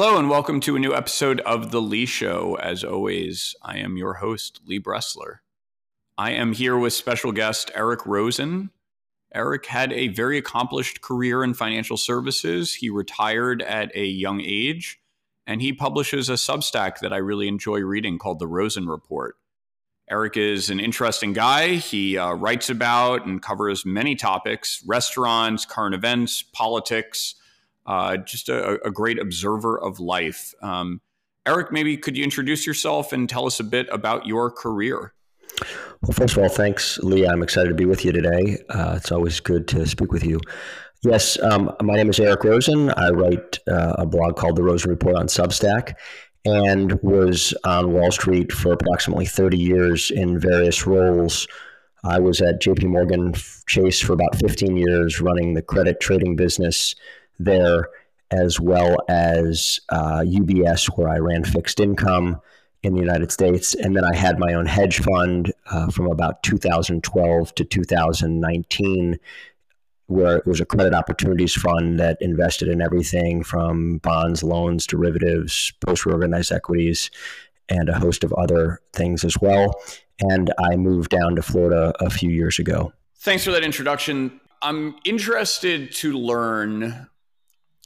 Hello, and welcome to a new episode of The Lee Show. As always, I am your host, Lee Bressler. I am here with special guest Eric Rosen. Eric had a very accomplished career in financial services. He retired at a young age, and he publishes a Substack that I really enjoy reading called The Rosen Report. Eric is an interesting guy. He uh, writes about and covers many topics restaurants, current events, politics uh, just a, a, great observer of life. Um, Eric, maybe could you introduce yourself and tell us a bit about your career? Well, first of all, thanks, Lee. I'm excited to be with you today. Uh, it's always good to speak with you. Yes, um, my name is Eric Rosen. I write uh, a blog called The Rosen Report on Substack and was on Wall Street for approximately 30 years in various roles. I was at JP Morgan Chase for about 15 years running the credit trading business there, as well as uh, UBS, where I ran fixed income in the United States. And then I had my own hedge fund uh, from about 2012 to 2019, where it was a credit opportunities fund that invested in everything from bonds, loans, derivatives, post reorganized equities, and a host of other things as well. And I moved down to Florida a few years ago. Thanks for that introduction. I'm interested to learn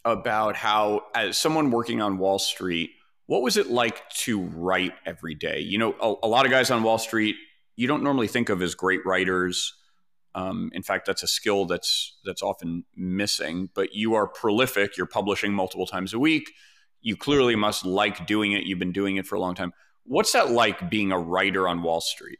about how, as someone working on Wall Street, what was it like to write every day? You know, a, a lot of guys on Wall Street you don't normally think of as great writers. Um, in fact, that's a skill that's that's often missing. But you are prolific. You're publishing multiple times a week. You clearly must like doing it. You've been doing it for a long time. What's that like being a writer on Wall Street?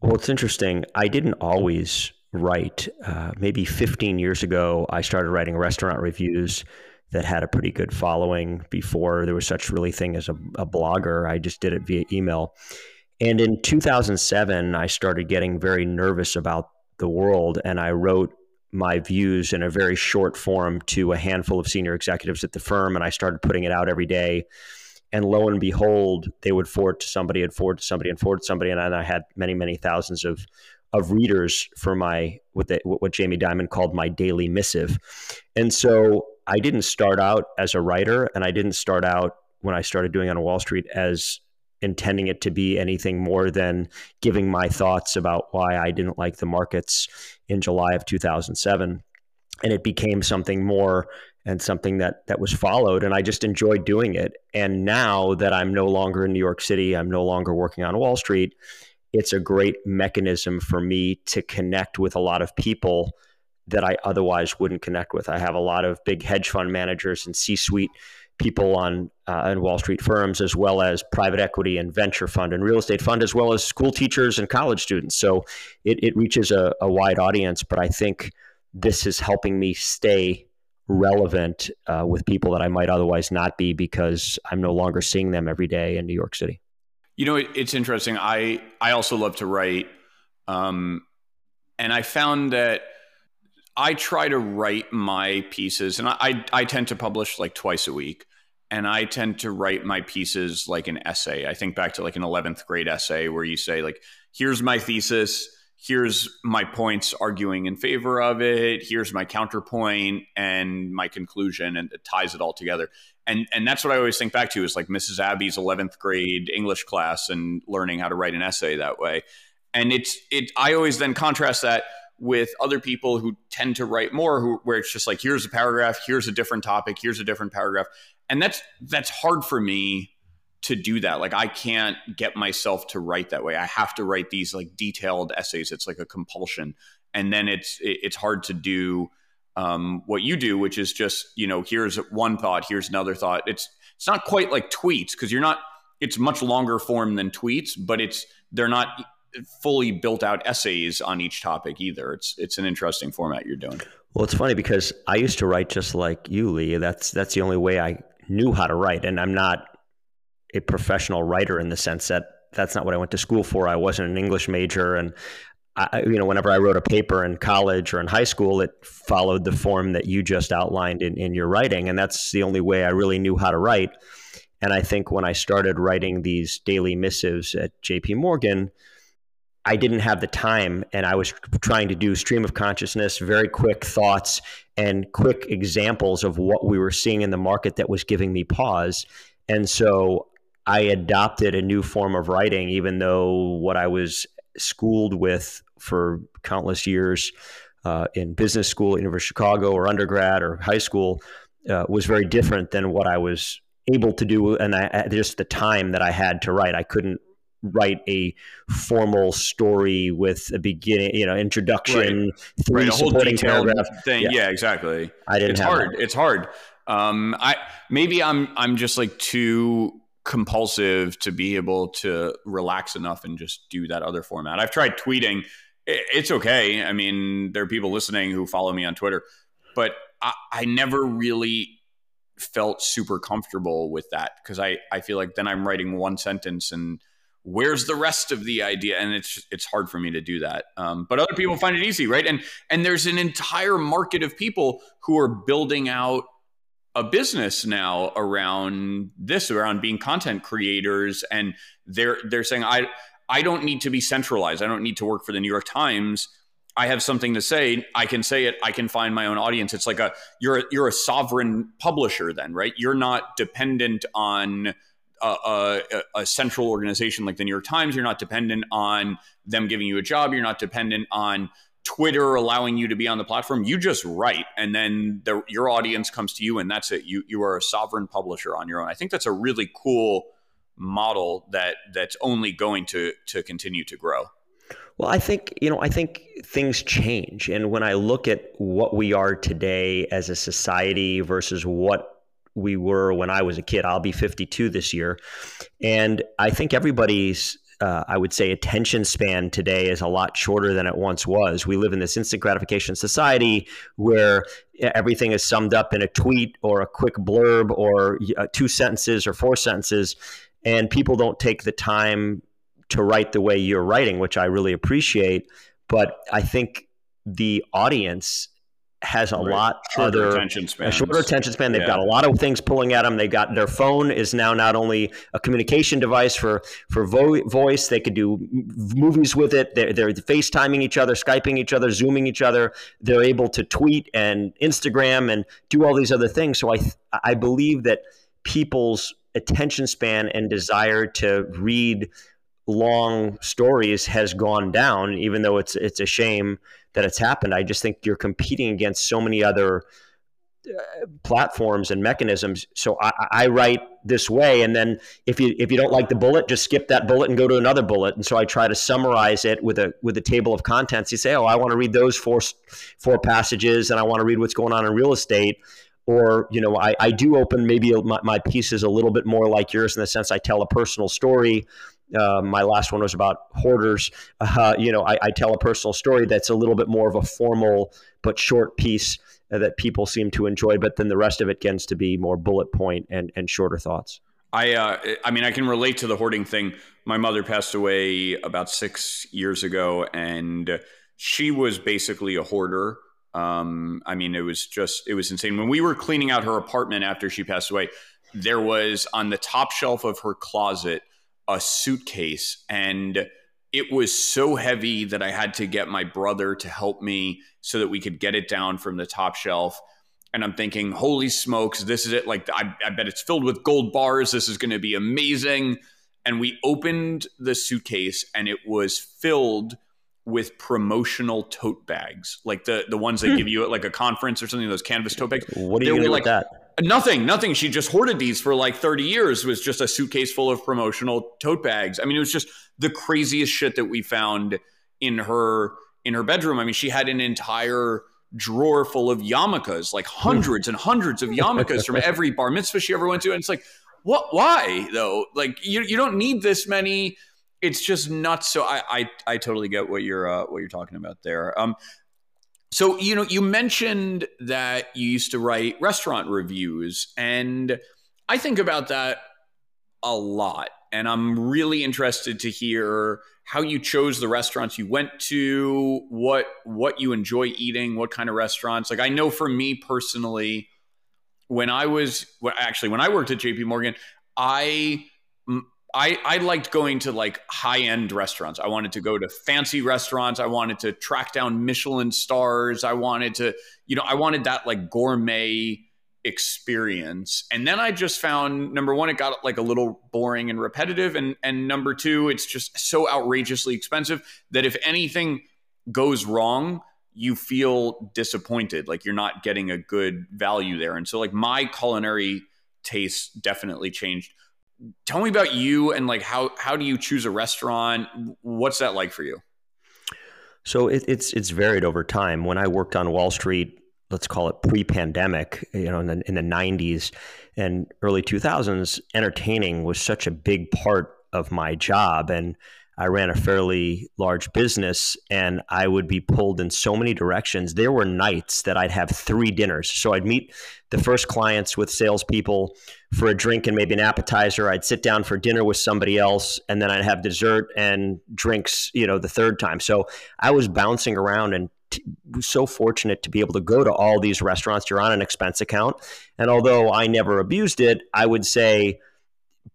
Well, it's interesting. I didn't always write. Uh, maybe 15 years ago, I started writing restaurant reviews that had a pretty good following before there was such really thing as a, a blogger. I just did it via email. And in 2007, I started getting very nervous about the world, and I wrote my views in a very short form to a handful of senior executives at the firm, and I started putting it out every day. And lo and behold, they would forward to somebody, and forward to somebody, and forward to somebody, and I had many, many thousands of of readers for my what the, what Jamie Dimon called my daily missive. And so I didn't start out as a writer, and I didn't start out when I started doing on Wall Street as intending it to be anything more than giving my thoughts about why I didn't like the markets in July of 2007. And it became something more and something that that was followed and I just enjoyed doing it. And now that I'm no longer in New York City, I'm no longer working on Wall Street, it's a great mechanism for me to connect with a lot of people that I otherwise wouldn't connect with. I have a lot of big hedge fund managers and C-suite people on uh, Wall Street firms, as well as private equity and venture fund and real estate fund, as well as school teachers and college students. So it, it reaches a, a wide audience. But I think this is helping me stay relevant uh, with people that I might otherwise not be because I'm no longer seeing them every day in New York City. You know, it, it's interesting. I I also love to write, um, and I found that I try to write my pieces, and I, I, I tend to publish like twice a week, and I tend to write my pieces like an essay. I think back to like an eleventh grade essay where you say like, "Here's my thesis." Here's my points arguing in favor of it. Here's my counterpoint and my conclusion, and it ties it all together. And and that's what I always think back to is like Mrs. Abby's eleventh grade English class and learning how to write an essay that way. And it's it. I always then contrast that with other people who tend to write more who, where it's just like here's a paragraph here's a different topic here's a different paragraph and that's that's hard for me to do that like i can't get myself to write that way i have to write these like detailed essays it's like a compulsion and then it's it's hard to do um, what you do which is just you know here's one thought here's another thought it's it's not quite like tweets because you're not it's much longer form than tweets but it's they're not fully built out essays on each topic either. It's it's an interesting format you're doing. Well, it's funny because I used to write just like you, Lee. That's that's the only way I knew how to write, and I'm not a professional writer in the sense that that's not what I went to school for. I wasn't an English major, and I, you know, whenever I wrote a paper in college or in high school, it followed the form that you just outlined in, in your writing, and that's the only way I really knew how to write. And I think when I started writing these daily missives at J.P. Morgan I didn't have the time and I was trying to do stream of consciousness, very quick thoughts and quick examples of what we were seeing in the market that was giving me pause. And so I adopted a new form of writing, even though what I was schooled with for countless years uh, in business school, University of Chicago, or undergrad or high school uh, was very different than what I was able to do. And I, just the time that I had to write, I couldn't write a formal story with a beginning, you know, introduction, right. three right, supporting paragraph thing. Yeah. yeah. exactly. I didn't. It's hard. That. It's hard. Um, I maybe I'm I'm just like too compulsive to be able to relax enough and just do that other format. I've tried tweeting. It's okay. I mean, there are people listening who follow me on Twitter, but I, I never really felt super comfortable with that because I, I feel like then I'm writing one sentence and where's the rest of the idea and it's it's hard for me to do that um, but other people find it easy right and and there's an entire market of people who are building out a business now around this around being content creators and they're they're saying i i don't need to be centralized. I don't need to work for the new york times. I have something to say. I can say it. I can find my own audience. It's like a you're a, you're a sovereign publisher then right? You're not dependent on a, a, a, central organization like the New York Times. You're not dependent on them giving you a job. You're not dependent on Twitter allowing you to be on the platform. You just write, and then the, your audience comes to you, and that's it. You you are a sovereign publisher on your own. I think that's a really cool model that that's only going to to continue to grow. Well, I think, you know, I think things change. And when I look at what we are today as a society versus what we were when I was a kid. I'll be 52 this year. And I think everybody's, uh, I would say, attention span today is a lot shorter than it once was. We live in this instant gratification society where everything is summed up in a tweet or a quick blurb or uh, two sentences or four sentences. And people don't take the time to write the way you're writing, which I really appreciate. But I think the audience has a right. lot shorter other attention span. shorter attention span. They've yeah. got a lot of things pulling at them. They got their phone is now not only a communication device for for vo- voice. They could do movies with it. They're, they're FaceTiming each other, skyping each other, zooming each other. They're able to tweet and Instagram and do all these other things. So I I believe that people's attention span and desire to read long stories has gone down, even though it's it's a shame that it's happened. I just think you're competing against so many other uh, platforms and mechanisms. So I, I, write this way, and then if you if you don't like the bullet, just skip that bullet and go to another bullet. And so I try to summarize it with a with a table of contents. You say, oh, I want to read those four four passages, and I want to read what's going on in real estate. Or you know, I, I do open maybe my, my pieces a little bit more like yours in the sense I tell a personal story uh, my last one was about hoarders. Uh, you know, I, I, tell a personal story that's a little bit more of a formal but short piece uh, that people seem to enjoy. But then the rest of it tends to be more bullet point and and shorter thoughts. I uh, I mean, I can relate to the hoarding thing. My mother passed away about six years ago, and she was basically a hoarder. Um, I mean, it was just it was insane. When we were cleaning out her apartment after she passed away, there was on the top shelf of her closet a suitcase and it was so heavy that I had to get my brother to help me so that we could get it down from the top shelf. And I'm thinking, holy smokes, this is it. Like, I, I bet it's filled with gold bars. This is going to be amazing. And we opened the suitcase and it was filled with promotional tote bags, like the, the ones they hmm. give you at like a conference or something, those canvas tote bags. What are you doing like, that? Nothing, nothing. She just hoarded these for like 30 years. Was just a suitcase full of promotional tote bags. I mean, it was just the craziest shit that we found in her in her bedroom. I mean, she had an entire drawer full of yarmulkes, like hundreds and hundreds of yarmulkes from every bar mitzvah she ever went to. And it's like, what why though? Like you you don't need this many. It's just nuts. So I I, I totally get what you're uh, what you're talking about there. Um, so, you know, you mentioned that you used to write restaurant reviews, and I think about that a lot. And I'm really interested to hear how you chose the restaurants you went to, what what you enjoy eating, what kind of restaurants. Like I know for me personally, when I was well, actually when I worked at JP Morgan, I I, I liked going to like high end restaurants. I wanted to go to fancy restaurants. I wanted to track down Michelin stars. I wanted to, you know, I wanted that like gourmet experience. And then I just found number one, it got like a little boring and repetitive. And and number two, it's just so outrageously expensive that if anything goes wrong, you feel disappointed. Like you're not getting a good value there. And so like my culinary taste definitely changed tell me about you and like how how do you choose a restaurant? What's that like for you? So it, it's it's varied over time. When I worked on Wall Street, let's call it pre-pandemic, you know, in the, in the 90s and early 2000s, entertaining was such a big part of my job and I ran a fairly large business and I would be pulled in so many directions. There were nights that I'd have three dinners. So I'd meet the first clients with salespeople for a drink and maybe an appetizer. I'd sit down for dinner with somebody else and then I'd have dessert and drinks, you know, the third time. So I was bouncing around and t- was so fortunate to be able to go to all these restaurants. You're on an expense account. And although I never abused it, I would say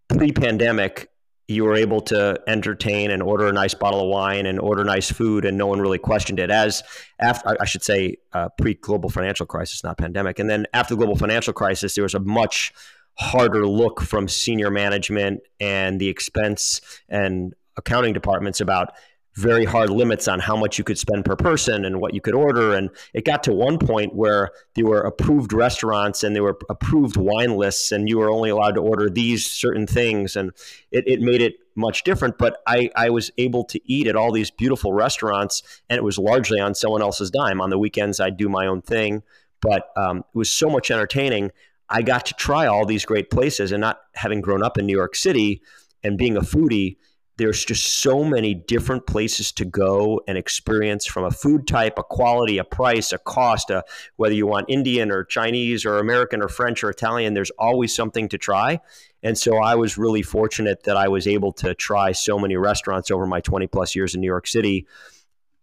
pre pandemic, you were able to entertain and order a nice bottle of wine and order nice food, and no one really questioned it. As after, I should say, uh, pre-global financial crisis, not pandemic, and then after the global financial crisis, there was a much harder look from senior management and the expense and accounting departments about very hard limits on how much you could spend per person and what you could order. And it got to one point where there were approved restaurants and there were approved wine lists, and you were only allowed to order these certain things. And it, it made it much different. But I, I was able to eat at all these beautiful restaurants, and it was largely on someone else's dime. On the weekends, I'd do my own thing. But um, it was so much entertaining. I got to try all these great places, and not having grown up in New York City and being a foodie there's just so many different places to go and experience from a food type, a quality, a price, a cost, a, whether you want Indian or Chinese or American or French or Italian, there's always something to try. And so I was really fortunate that I was able to try so many restaurants over my 20 plus years in New York City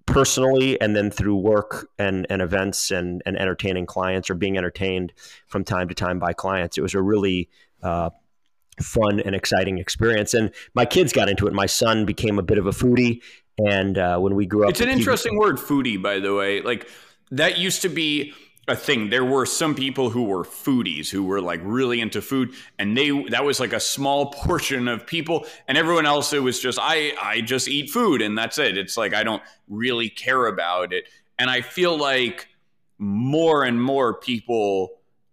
personally and then through work and, and events and, and entertaining clients or being entertained from time to time by clients. It was a really uh, fun and exciting experience. And my kids got into it. My son became a bit of a foodie. And uh, when we grew up, it's an interesting he, word, foodie, by the way. Like that used to be a thing. There were some people who were foodies who were like really into food, and they that was like a small portion of people, and everyone else it was just I I just eat food and that's it. It's like I don't really care about it, and I feel like more and more people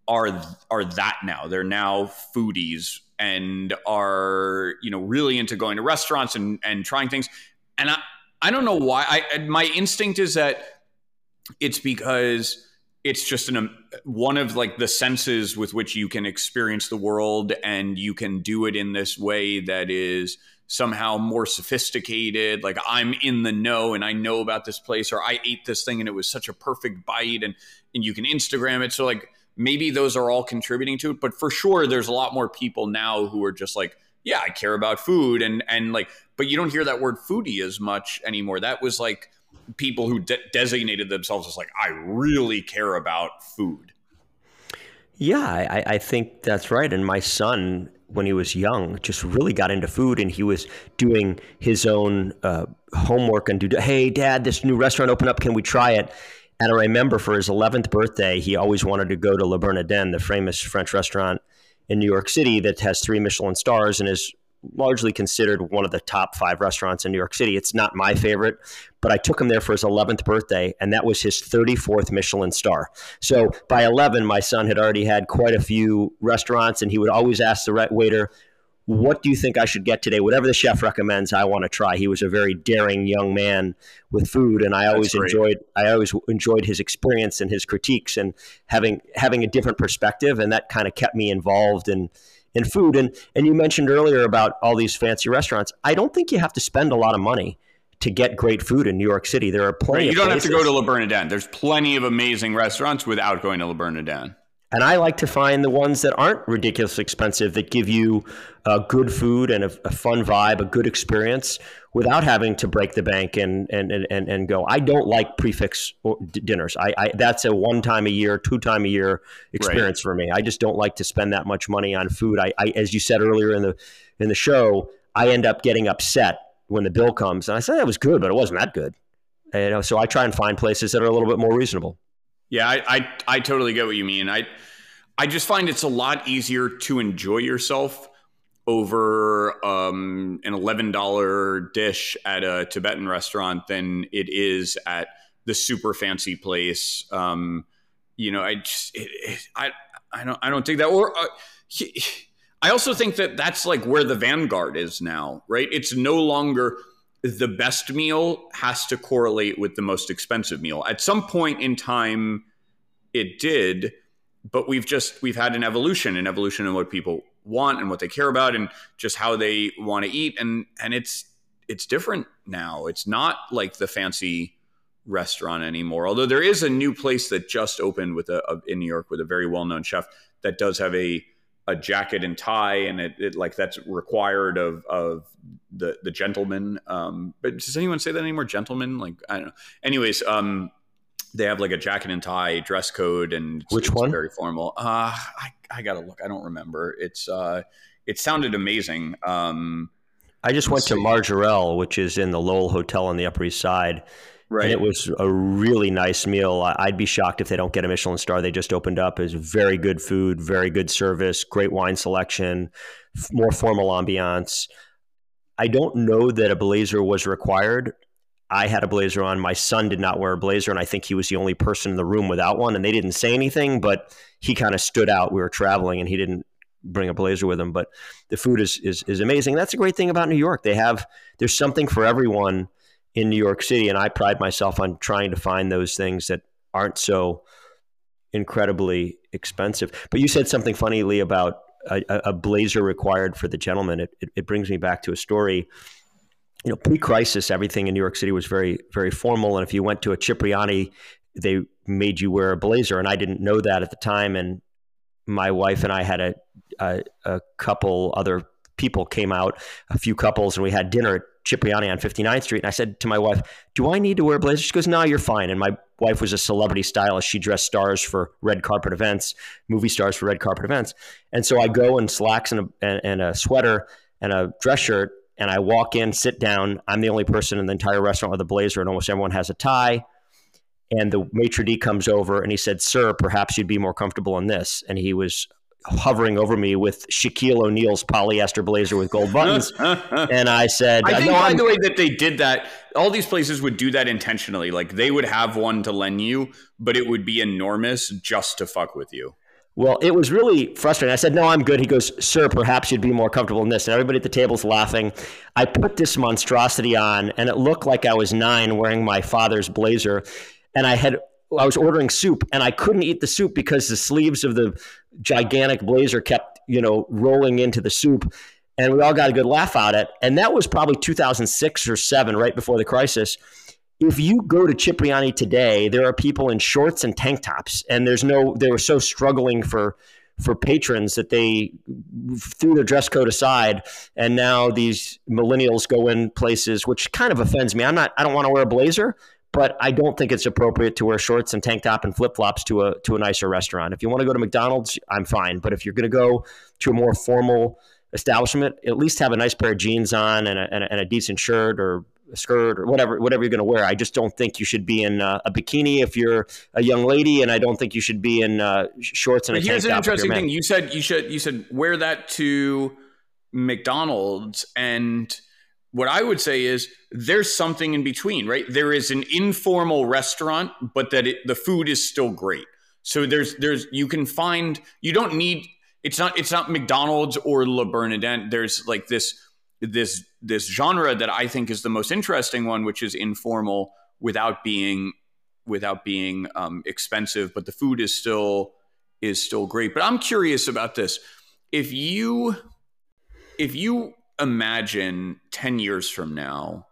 are are that now. They're now foodies and are you know really into going to restaurants and and trying things. And i i don't know why. I my instinct is that it's because it's just an um, one of like the senses with which you can experience the world and you can do it in this way that is somehow more sophisticated. Like i'm in the know and i know about this place or i ate this thing and it was such a perfect bite and and you can instagram it. So like maybe those are all contributing to it but for sure there's a lot more people now who are just like yeah i care about food and and like but you don't hear that word foodie as much anymore. That was like people who de- designated themselves as like i really care about food. Yeah I, I think that's right. And my son when he was young just really got into food and he was doing his own uh, homework and do hey dad this new restaurant opened up. Can we try it and I remember for his 11th birthday, he always wanted to go to Le Bernardin, the famous French restaurant in New York City that has three Michelin stars and is largely considered one of the top five restaurants in New York City. It's not my favorite, but I took him there for his 11th birthday, and that was his 34th Michelin star. So by 11, my son had already had quite a few restaurants, and he would always ask the waiter, what do you think I should get today? Whatever the chef recommends, I want to try. He was a very daring young man with food, and I always enjoyed I always enjoyed his experience and his critiques and having having a different perspective, and that kind of kept me involved in in food. And and you mentioned earlier about all these fancy restaurants. I don't think you have to spend a lot of money to get great food in New York City. There are plenty. Right, you don't places. have to go to Le Bernardin. There's plenty of amazing restaurants without going to Le Bernardin. And I like to find the ones that aren't ridiculously expensive that give you uh, good food and a, a, fun vibe, a good experience without having to break the bank and and and, and go. I don't like prix fixe dinners. I, I that's a one time a year, two time a year experience right. for me. I just don't like to spend that much money on food. I, I as you said earlier in the in the show, I end up getting upset when the bill comes. And I said, that was good, but it wasn't that good. And, you know, so I try and find places that are a little bit more reasonable. Yeah, I, I, I totally get what you mean. I, I just find it's a lot easier to enjoy yourself over um, an $11 dish at a Tibetan restaurant than it is at the super fancy place. Um, you know, I just, it, it, I, I don't, I don't think that, or uh, he, I also think that that's like where the vanguard is now, right? It's no longer the best meal has to correlate with the most expensive meal. At some point in time, it did, but we've just we've had an evolution, an evolution in what people want and what they care about, and just how they want to eat, and and it's it's different now. It's not like the fancy restaurant anymore. Although there is a new place that just opened with a, a in New York with a very well known chef that does have a a jacket and tie, and it, it, like that's required of of the the gentleman. Um, but does anyone say that anymore? Gentleman, like I don't know. Anyways, um, they have like a jacket and tie dress code, and which one? Very formal. Uh, I I gotta look. I don't remember. It's uh, it sounded amazing. Um, I just went see. to Majorelle, which is in the Lowell Hotel on the Upper East Side, Right. And it was a really nice meal. I'd be shocked if they don't get a Michelin star. They just opened up. It was very good food, very good service, great wine selection, more formal ambiance. I don't know that a blazer was required. I had a blazer on. My son did not wear a blazer, and I think he was the only person in the room without one. And they didn't say anything, but he kind of stood out. We were traveling, and he didn't bring a blazer with him. But the food is is, is amazing. That's a great thing about New York. They have there's something for everyone in New York City, and I pride myself on trying to find those things that aren't so incredibly expensive. But you said something funny, Lee, about a, a blazer required for the gentleman. It, it, it, brings me back to a story. You know, pre-crisis, everything in New York City was very, very formal, and if you went to a Cipriani, they made you wear a blazer, and I didn't know that at the time. And my wife and I had a, a, a couple other people came out, a few couples, and we had dinner Cipriani on 59th Street. And I said to my wife, Do I need to wear a blazer? She goes, No, you're fine. And my wife was a celebrity stylist. She dressed stars for red carpet events, movie stars for red carpet events. And so I go in slacks and a, and a sweater and a dress shirt. And I walk in, sit down. I'm the only person in the entire restaurant with a blazer, and almost everyone has a tie. And the maitre d' comes over and he said, Sir, perhaps you'd be more comfortable in this. And he was hovering over me with Shaquille O'Neal's polyester blazer with gold buttons. and I said, I think, no, by I'm- the way, that they did that, all these places would do that intentionally. Like they would have one to lend you, but it would be enormous just to fuck with you. Well, it was really frustrating. I said, No, I'm good. He goes, Sir, perhaps you'd be more comfortable in this. And everybody at the table's laughing. I put this monstrosity on, and it looked like I was nine wearing my father's blazer. And I had I was ordering soup and I couldn't eat the soup because the sleeves of the gigantic blazer kept, you know, rolling into the soup. And we all got a good laugh out at it. And that was probably 2006 or seven, right before the crisis. If you go to Cipriani today, there are people in shorts and tank tops, and there's no, they were so struggling for, for patrons that they threw their dress code aside and now these millennials go in places which kind of offends me i'm not i don't want to wear a blazer but I don't think it's appropriate to wear shorts and tank top and flip flops to a to a nicer restaurant. If you want to go to McDonald's, I'm fine. But if you're going to go to a more formal establishment, at least have a nice pair of jeans on and a, and a, and a decent shirt or a skirt or whatever whatever you're going to wear. I just don't think you should be in uh, a bikini if you're a young lady, and I don't think you should be in uh, shorts and but a here's tank top. Here's an interesting thing. You said you should you said wear that to McDonald's and what I would say is there's something in between, right? There is an informal restaurant, but that it, the food is still great. So there's there's you can find you don't need it's not it's not McDonald's or Le Bernardin. There's like this this this genre that I think is the most interesting one, which is informal without being without being um, expensive, but the food is still is still great. But I'm curious about this. If you if you imagine 10 years from now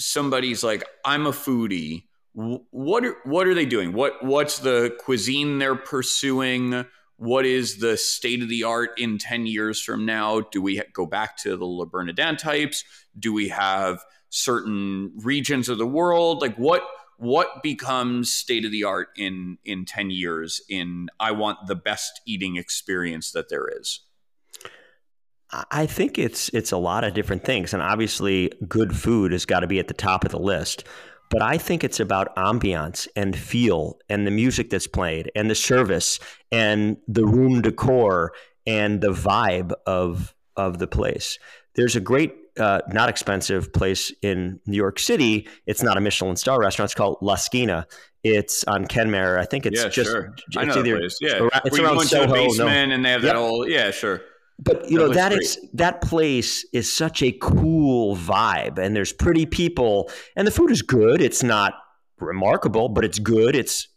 somebody's like i'm a foodie. What are, what are they doing? What what's the cuisine they're pursuing? What is the state of the art in 10 years from now? Do we go back to the Le Bernardin types? Do we have certain regions of the world? Like what what becomes state of the art in in 10 years in i want the best eating experience that there is I think it's it's a lot of different things, and obviously, good food has got to be at the top of the list. But I think it's about ambiance and feel, and the music that's played, and the service, and the room decor, and the vibe of of the place. There's a great, uh, not expensive place in New York City. It's not a Michelin star restaurant. It's called La Esquina. It's on Kenmare. I think it's yeah, just. Sure. It's I know either, place. Yeah, it's Where you around go into Soho. a basement no. and they have Yep. that whole yeah, sure. But you That know that great. is that place is such a cool vibe, and there's pretty people, and the food is good. It's not remarkable, but it's good. It's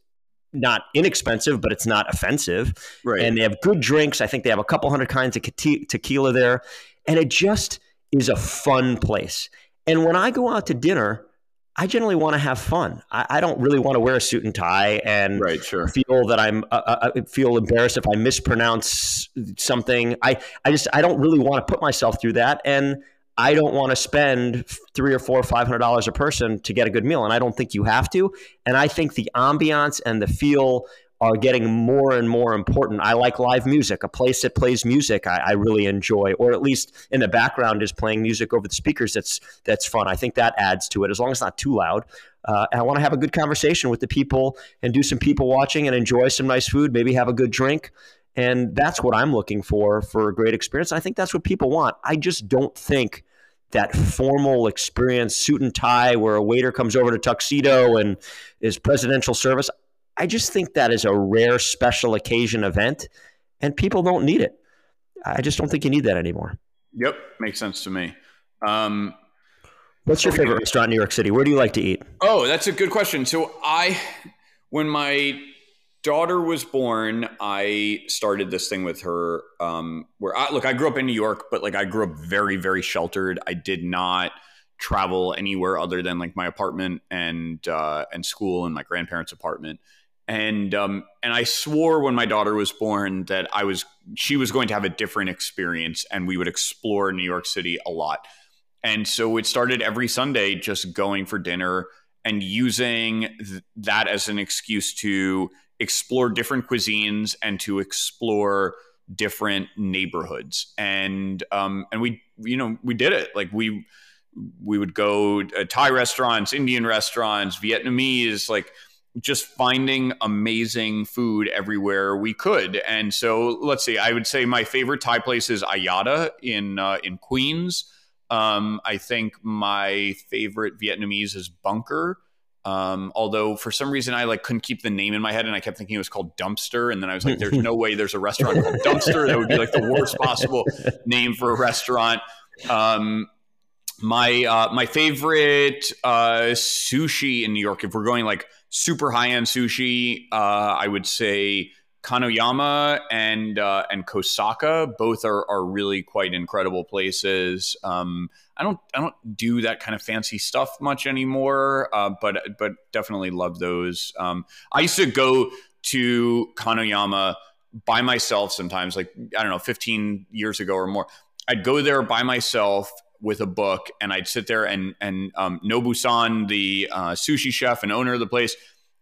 not inexpensive, but it's not offensive. Right. And they have good drinks. I think they have a couple hundred kinds of te- tequila there, and it just is a fun place. And when I go out to dinner, I generally want to have fun. I, I don't really want to wear a suit and tie and right, sure. feel that I'm uh, I feel embarrassed if I mispronounce something. I I just I don't really want to put myself through that, and I don't want to spend three or four or five hundred dollars a person to get a good meal, and I don't think you have to. And I think the ambiance and the feel are getting more and more important. I like live music. A place that plays music, I, I really enjoy, or at least in the background is playing music over the speakers. That's that's fun. I think that adds to it, as long as it's not too loud. Uh, and I want to have a good conversation with the people and do some people watching and enjoy some nice food. Maybe have a good drink. And that's what I'm looking for for a great experience. I think that's what people want. I just don't think that formal experience, suit and tie, where a waiter comes over in a tuxedo and is presidential service. I just think that is a rare special occasion event, and people don't need it. I just don't think you need that anymore. Yep, makes sense to me. Um, What's your Okay. favorite restaurant in New York City? Where do you like to eat? Oh, that's a good question. So I, when my daughter was born, I started this thing with her. Um, where I look, I grew up in New York, but like I grew up very, very sheltered. I did not travel anywhere other than like my apartment and uh, and school and my grandparents' apartment. And um, and I swore when my daughter was born that I was she was going to have a different experience, and we would explore New York City a lot. And so it started every Sunday just going for dinner and using th- that as an excuse to explore different cuisines and to explore different neighborhoods. And um, and we you know we did it like we we would go Thai restaurants, Indian restaurants, Vietnamese, like just finding amazing food everywhere we could. And so let's see, I would say my favorite Thai place is Ayada in uh, in Queens. Um, I think my favorite Vietnamese is Bunker. Um, although for some reason I like couldn't keep the name in my head and I kept thinking it was called Dumpster. And then I was like, there's no way there's a restaurant called Dumpster. That would be like the worst possible name for a restaurant. Um, my uh, my favorite uh, sushi in New York, if we're going like super high end sushi, uh, I would say Kanoyama and uh, and Kosaka. Both are are really quite incredible places. Um, I don't I don't do that kind of fancy stuff much anymore, uh, but but definitely love those. Um, I used to go to Kanoyama by myself sometimes, like I don't know, 15 years ago or more. I'd go there by myself with a book, and I'd sit there and and um, Nobu-san, the uh, sushi chef and owner of the place,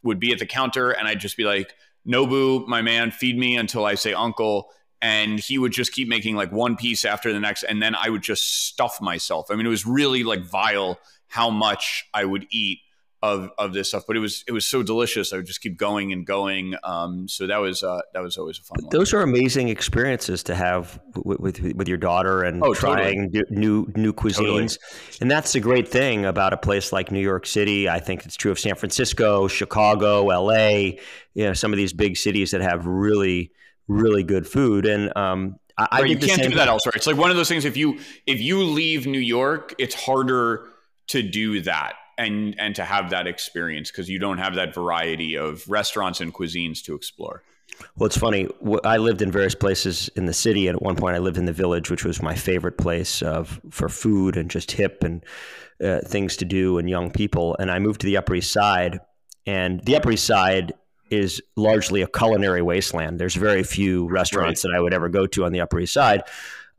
would be at the counter, and I'd just be like, "Nobu, my man, feed me until I say uncle." And he would just keep making like one piece after the next, and then I would just stuff myself. I mean, it was really like vile how much I would eat of of this stuff, but it was it was so delicious. I would just keep going and going. Um, so that was uh, that was always a fun one. Those are amazing experiences to have with with, with your daughter and Oh, trying new- new new cuisines. And that's the great thing about a place like New York City. I think it's true of San Francisco, Chicago, L.A. You know, some of these big cities that have really really good food. And um, I, I Right, you can't do that elsewhere. It's like one of those things. If you if you leave New York, it's harder to do that and and to have that experience because you don't have that variety of restaurants and cuisines to explore. Well, it's funny. I lived in various places in the city, and at one point, I lived in the village, which was my favorite place of for food and just hip and uh, things to do and young people. And I moved to the Upper East Side, and the Upper East Side is largely a culinary wasteland. There's very few restaurants that I would ever go to on the Upper East Side.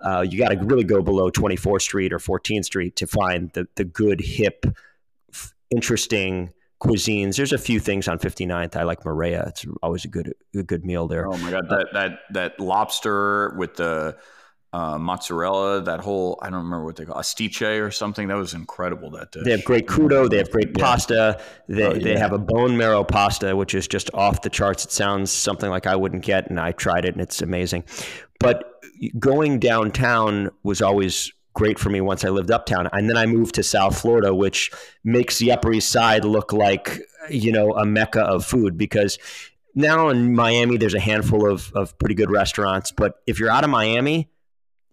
Uh, you got to really go below 24th Street or 14th Street to find the the good hip, interesting cuisines. There's a few things on 59th. I like Marea. It's always a good a good meal there. Oh my god, that that that lobster with the uh, mozzarella, that whole I don't remember what they call astice or something. That was incredible. That dish. They have great crudo. They have great yeah. pasta. They oh, yeah. they have a bone marrow pasta, which is just off the charts. It sounds something like I wouldn't get, and I tried it, and it's amazing. But going downtown was always great for me once I lived uptown, and then I moved to South Florida, which makes the Upper East Side look like you know a mecca of food because now in Miami, there's a handful of, of pretty good restaurants. But if you're out of Miami,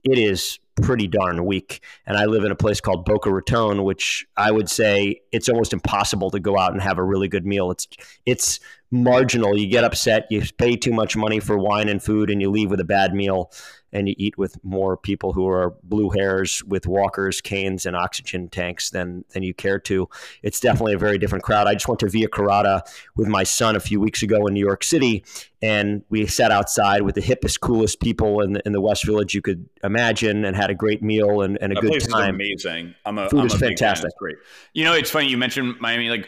it is pretty darn weak. And I live in a place called Boca Raton, which I would say it's almost impossible to go out and have a really good meal. It's it's marginal. You get upset, you pay too much money for wine and food, and you leave with a bad meal and you eat with more people who are blue hairs with walkers, canes, and oxygen tanks than than you care to. It's definitely a very different crowd. I just went to Via Carota with my son a few weeks ago in New York City, and we sat outside with the hippest, coolest people in the, in the West Village you could imagine, and had a great meal and, and a that good place time. Is amazing. I'm a food I'm is a fantastic. Great. You know, it's funny you mentioned Miami, like.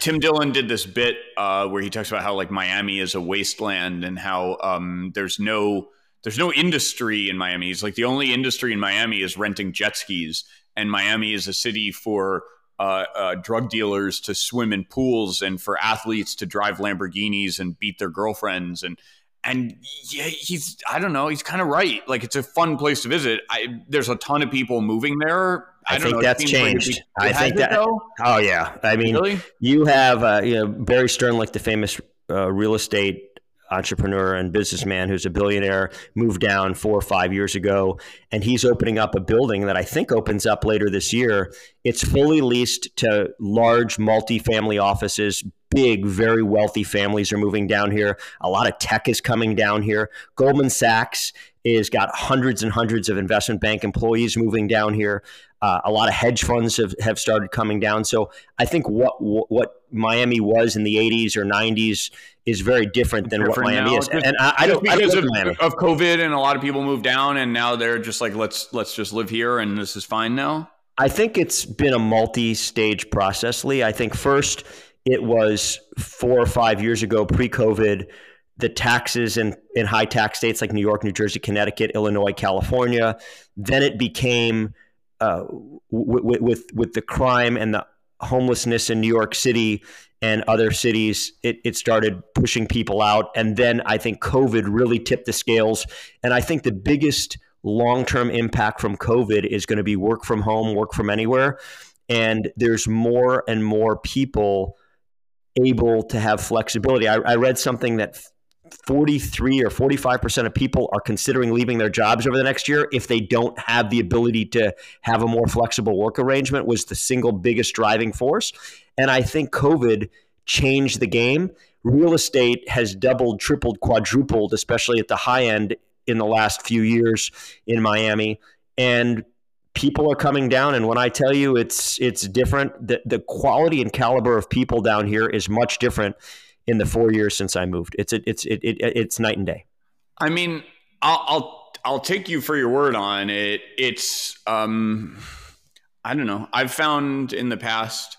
Tim Dillon did this bit uh, where he talks about how like Miami is a wasteland and how um, there's no there's no industry in Miami. It's like the only industry in Miami is renting jet skis, and Miami is a city for uh, uh, drug dealers to swim in pools and for athletes to drive Lamborghinis and beat their girlfriends and and yeah, he's I don't know, he's kind of right. Like it's a fun place to visit. I, there's a ton of people moving there. I, I think know, that's changed. Like I think that. Though? Oh yeah, I mean, really? you have uh, you know Barry Sternlicht, the famous uh, real estate entrepreneur and businessman who's a billionaire moved down four or five years ago and he's opening up a building that i think opens up later this year. It's fully leased to large multi-family offices big very wealthy families are moving down here. A lot of tech is coming down here. Goldman sachs is got hundreds and hundreds of investment bank employees moving down here uh, a lot of hedge funds have, have started coming down. So I think what what Miami was in the 80s or 90s is very different than different what Miami now. is. Just, and I, I don't because I don't of, of COVID and a lot of people moved down, and now they're just like let's let's just live here, and this is fine now. I think it's been a multi-stage process, Lee. I think first it was four or five years ago, pre-COVID the taxes in, in high tax states like New York, New Jersey, Connecticut, Illinois, California. Then it became uh, with, with with the crime and the homelessness in New York City and other cities, it, it started pushing people out. And then I think COVID really tipped the scales. And I think the biggest long term impact from COVID is going to be work from home, work from anywhere. And there's more and more people able to have flexibility. I, I read something that 43 or 45% of people are considering leaving their jobs over the next year if they don't have the ability to have a more flexible work arrangement was the single biggest driving force. And I think COVID changed the game. Real estate has doubled, tripled, quadrupled, especially at the high end in the last few years in Miami. And people are coming down and when i tell you it's it's different the, the quality and caliber of people down here is much different in the four years since I moved. It's it's it, it, it's night and day. I mean, I'll, I'll I'll take you for your word on it. It's um, I don't know. I've found in the past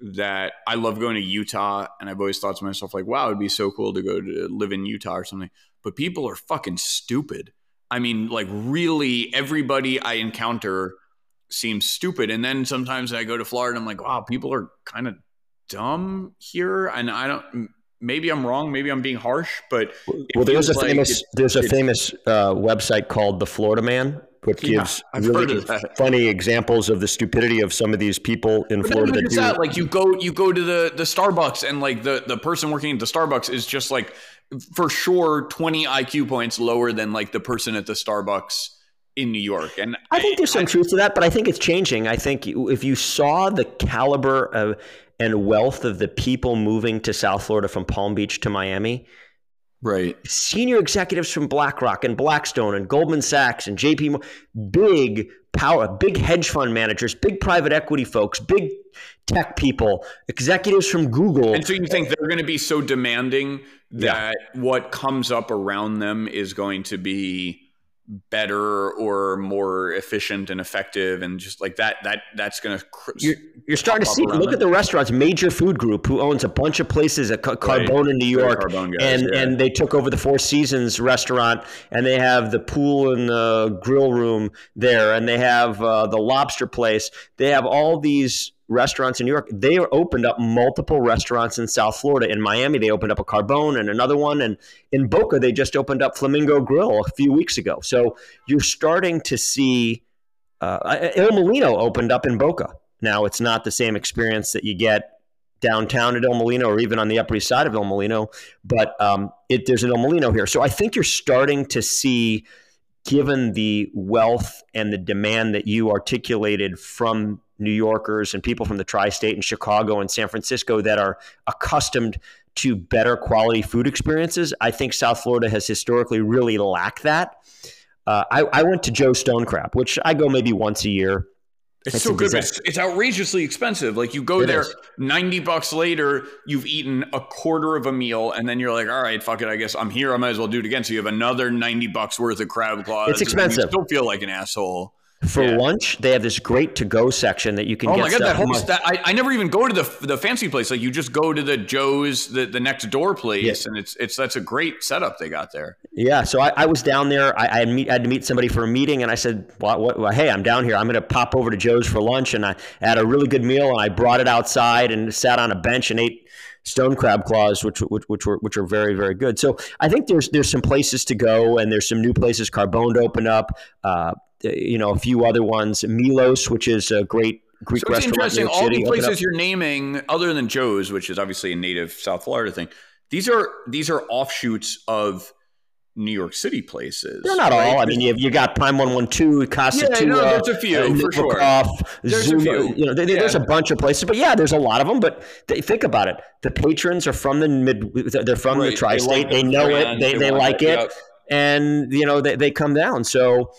that I love going to Utah, and I've always thought to myself like, wow, it'd be so cool to go to live in Utah or something. But people are fucking stupid. I mean, like really, everybody I encounter seems stupid. And then sometimes I go to Florida, and I'm like, wow, people are kind of dumb here, and I don't maybe I'm wrong, maybe I'm being harsh, but well, there's a like famous there's a famous uh, website called the Florida Man, which gives yeah, really funny examples of the stupidity of some of these people in but Florida. That that. Like you go you go to the the Starbucks and like the the person working at the Starbucks is just like for sure 20 IQ points lower than like the person at the Starbucks in New York. And I think there's some I, truth to that, but I think it's changing. I think if you saw the caliber of and wealth of the people moving to South Florida from Palm Beach to Miami. Right. Senior executives from BlackRock and Blackstone and Goldman Sachs and JP, big power, big hedge fund managers, big private equity folks, big tech people, executives from Google. And so you think they're going to be so demanding that yeah. what comes up around them is going to be better or more efficient and effective and just like that that that's going to you're, you're starting to see look at the restaurants major food group who owns a bunch of places at carbone right. in new york guys, and yeah. and they took over the four seasons restaurant and they have the pool and the grill room there and they have uh, the lobster place they have all these restaurants in New York. They opened up multiple restaurants in South Florida. In Miami, they opened up a Carbone and another one. And in Boca, they just opened up Flamingo Grill a few weeks ago. So you're starting to see uh, Il Mulino opened up in Boca. Now, it's not the same experience that you get downtown at Il Mulino or even on the Upper East Side of Il Mulino, but um, it, there's an Il Mulino here. So I think you're starting to see, given the wealth and the demand that you articulated from New Yorkers and people from the tri state and Chicago and San Francisco that are accustomed to better quality food experiences. I think South Florida has historically really lacked that. Uh, I, I, went to Joe's Stone Crab, which I go maybe once a year. It's, so good. It's, it's, outrageously expensive. Like you go it there, is. 90 bucks later, you've eaten a quarter of a meal, and then you're like, all right, fuck it. I guess I'm here. I might as well do it again. So you have another 90 bucks worth of crab claws. It's expensive. You still feel like an asshole. For yeah. lunch, they have this great to-go section that you can. Get. Oh my god, that whole I, I never even go to the the fancy place. Like you just go to the Joe's, the, the next door place, yes. and it's it's that's a great setup they got there. Yeah, so I, I was down there. I, I, had meet, I, had to meet somebody for a meeting, and I said, well, what, well, "Hey, I'm down here. I'm going to pop over to Joe's for lunch." And I had a really good meal, and I brought it outside and sat on a bench and ate stone crab claws, which, which which were which are very very good. So I think there's there's some places to go, and there's some new places. Carbone to open up. Uh, you know, a few other ones. Milos, which is a great Greek so it's restaurant. Interesting. All the places you're naming, other than Joe's, which is obviously a native South Florida thing, these are these are offshoots of New York City places. They're not right? all. I mean, you you got Prime One One Two, Casa yeah, no, there's a few uh, for sure. There's Zoom, a few. You know, they, yeah. there's a bunch of places, but yeah, there's a lot of them. But they, think about it: the patrons are from the mid. They're from right. the tri-state. They, they know it. They, they, like it, yep. and you know they, they come down. So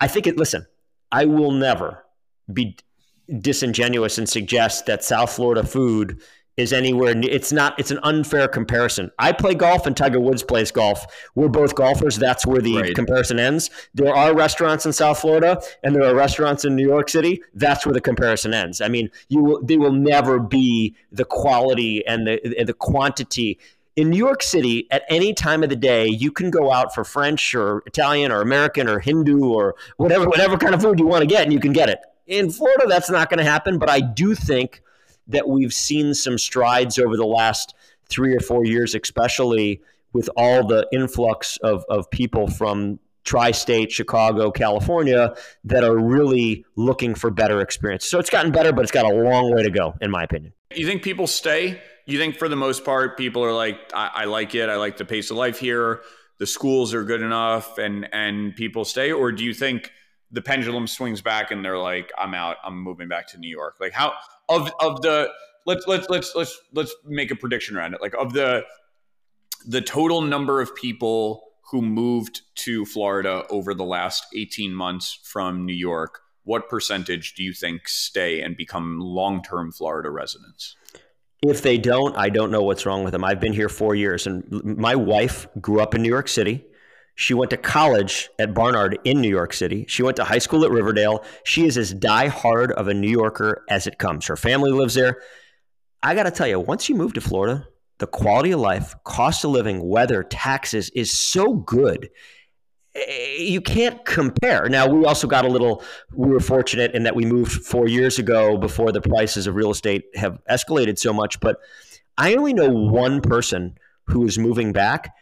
I think it, listen, I will never be disingenuous and suggest that South Florida food is anywhere it's not it's an unfair comparison. I play golf and tiger woods plays golf. We're both golfers. That's where the right. comparison ends. There are restaurants in south florida and there are restaurants in new york city. That's where the comparison ends. I mean you will they will never be the quality and the and the quantity in New York City, at any time of the day, you can go out for French or Italian or American or Hindu or whatever, whatever kind of food you want to get, and you can get it. In Florida, that's not going to happen, but I do think that we've seen some strides over the last three or four years, especially with all the influx of, of people from tri-state chicago california that are really looking for better experience. So it's gotten better but it's got a long way to go in my opinion. You think people stay you think for the most part people are like I, I, like it. I like the pace of life here. The schools are good enough and and people stay. Or do you think the pendulum swings back and they're like i'm out. I'm moving back to new york. Like how of of the let's let's let's let's let's make a prediction around it. Like of the the total number of people who moved to florida over the last 18 months from new york what percentage do you think stay and become long-term florida residents if they don't, I don't know what's wrong with them. I've been here four years, and my wife grew up in New York City. She went to college at Barnard in New York City. She went to high school at Riverdale. She is as die-hard of a New Yorker as it comes. Her family lives there. I got to tell you, once you move to Florida, the quality of life, cost of living, weather, taxes is so good Eh, you can't compare. Now, we also got a little, we were fortunate in that we moved four years ago before the prices of real estate have escalated so much. But I only know one person who is moving back.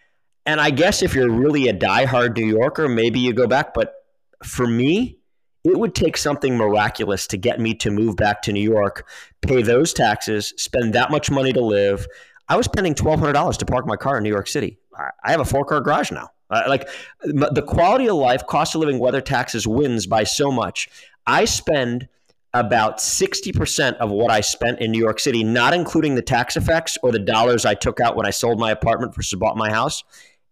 And I guess if you're really a diehard New Yorker, maybe you go back. But for me, it would take something miraculous to get me to move back to New York, pay those taxes, spend that much money to live. I was spending $1,200 to park my car in New York City. I have a four car garage now. Uh, like the quality of life, cost of living, weather taxes wins by so much. I spend about 60% of what I spent in New York City, not including the tax effects or the dollars I took out when I sold my apartment versus bought my house.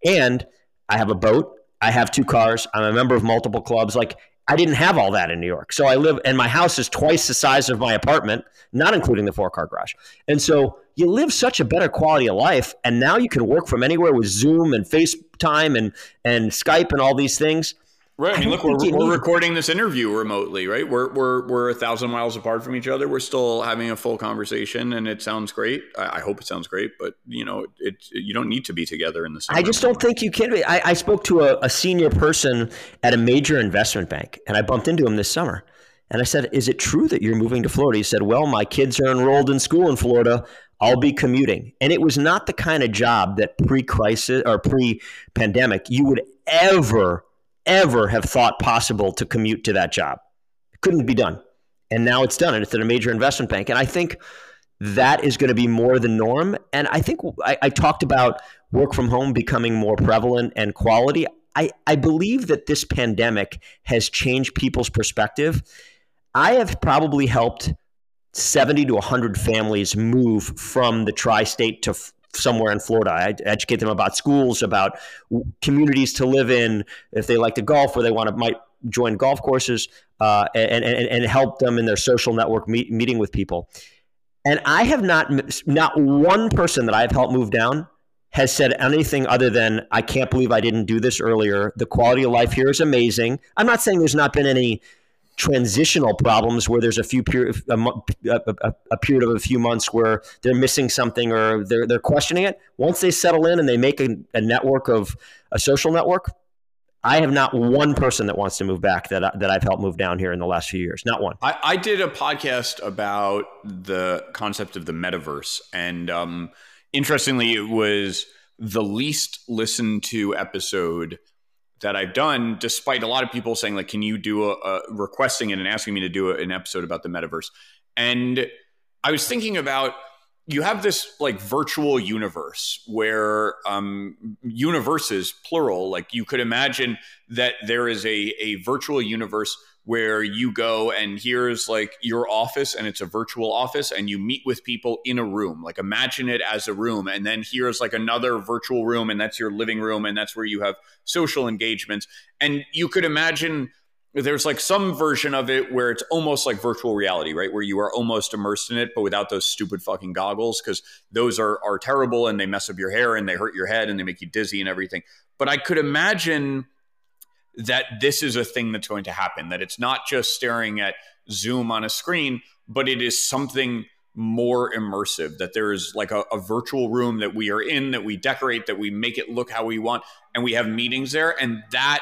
And I have a boat. I have two cars. I'm a member of multiple clubs. Like I didn't have all that in New York. So I live, and my house is twice the size of my apartment, not including the four car garage. And so you live such a better quality of life. And now you can work from anywhere with Zoom and FaceTime and, and Skype and all these things. Right. I mean, look, we're, we're recording this interview remotely, right? We're, we're, we're a thousand miles apart from each other. We're still having a full conversation and it sounds great. I, I hope it sounds great, but you know, it, you don't need to be together in the same I just don't think you can be. I, I spoke to a, a senior person at a major investment bank and I bumped into him this summer. And I said, Is it true that you're moving to Florida? He said, Well, my kids are enrolled in school in Florida. I'll be commuting. And it was not the kind of job that pre crisis or pre pandemic you would ever ever have thought possible to commute to that job. It couldn't be done. And now it's done, and it's at a major investment bank. And I think that is going to be more the norm. And I think I, I talked about work from home becoming more prevalent and quality. I, I believe that this pandemic has changed people's perspective. I have probably helped 70 to 100 families move from the tri state to somewhere in Florida. I educate them about schools, about communities to live in, if they like to golf or they want to might join golf courses, uh, and, and and help them in their social network meet, meeting with people. And I have not not one person that I have helped move down has said anything other than I can't believe I didn't do this earlier. The quality of life here is amazing. I'm not saying there's not been any transitional problems where there's a few period a, a, a, period of a few months where they're missing something or they're they're questioning it. Once they settle in and they make a, a network of a social network, I have not one person that wants to move back that I, that I've helped move down here in the last few years. Not one. I, I did a podcast about the concept of the metaverse, and um, interestingly, it was the least listened to episode that I've done, despite a lot of people saying like, "Can you do a, a requesting it and asking me to do a, an episode about the metaverse?" And I was thinking about you have this like virtual universe where um, universes plural like you could imagine that there is a, a virtual universe where you go and here's like your office and it's a virtual office and you meet with people in a room. Like imagine it as a room and then here's like another virtual room and that's your living room and that's where you have social engagements. And you could imagine there's like some version of it where it's almost like virtual reality right? Where you are almost immersed in it but without those stupid fucking goggles because those are are terrible and they mess up your hair and they hurt your head and they make you dizzy and everything. But i could imagine that this is a thing that's going to happen, that it's not just staring at Zoom on a screen, but it is something more immersive, that there is like a, a, virtual room that we are in, that we decorate, that we make it look how we want, and we have meetings there. And that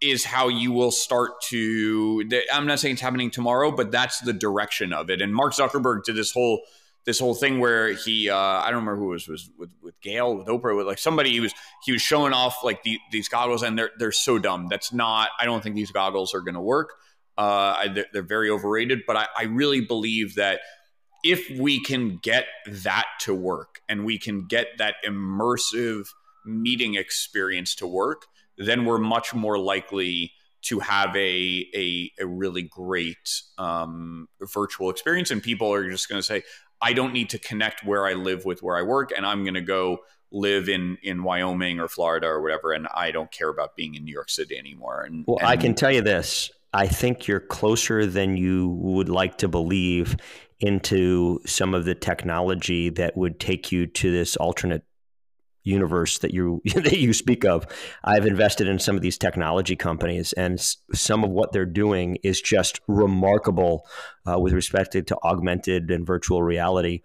is how you will start to. I'm not saying it's happening tomorrow, but that's the direction of it. And Mark Zuckerberg did this whole this whole thing where he uh, I don't remember who it was was with, with Gail with Oprah with like somebody he was he was showing off like the, these goggles and they're they're so dumb. That's not I don't think these goggles are going to work. Uh, they're, they're, very overrated but I, I really believe that if we can get that to work and we can get that immersive meeting experience to work then we're much more likely to have a a, a really great um, virtual experience, and people are just going to say, I don't need to connect where I live with where I work, and I'm going to go live in in Wyoming or Florida or whatever, and I don't care about being in New York City anymore. And well, and, I can tell you this: I think you're closer than you would like to believe into some of the technology that would take you to this alternate universe that you that you speak of. I've invested in some of these technology companies, and some of what they're doing is just remarkable uh, with respect to, augmented and virtual reality.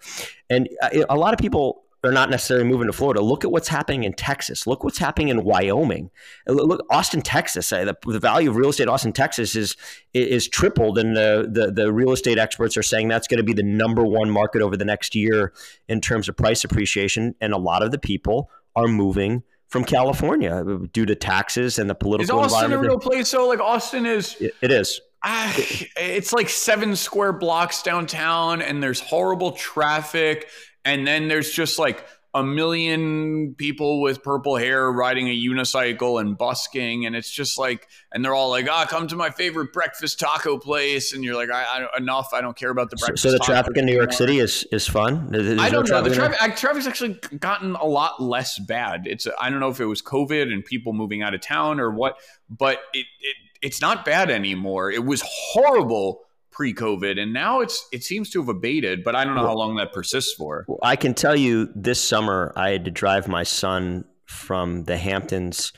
And uh, a lot of people are not necessarily moving to Florida. Look at what's happening in Texas. Look what's happening in Wyoming. Uh, look, Austin, Texas. Uh, the, the value of real estate, Austin, Texas, is is tripled, and the, the the real estate experts are saying that's going to be the number one market over the next year in terms of price appreciation. And a lot of the people are moving from California uh, due to taxes and the political. Is Austin a real place? So, like Austin is. it, it is. Ah, it's like seven square blocks downtown, and there's horrible traffic and then there's just like a million people with purple hair riding a unicycle and busking and it's just like and they're all like ah oh, come to my favorite breakfast taco place and you're like I, I enough I don't care about the breakfast so, so the traffic in New York City is is fun? Is I don't know. the traffic traffic's actually gotten a lot less bad. It's I don't know if it was COVID and people moving out of town or what but it, it it's not bad anymore. It was horrible pre-COVID, and now it's it seems to have abated, but I don't know how long that persists for. Well, I can tell you, this summer I had to drive my son from the Hamptons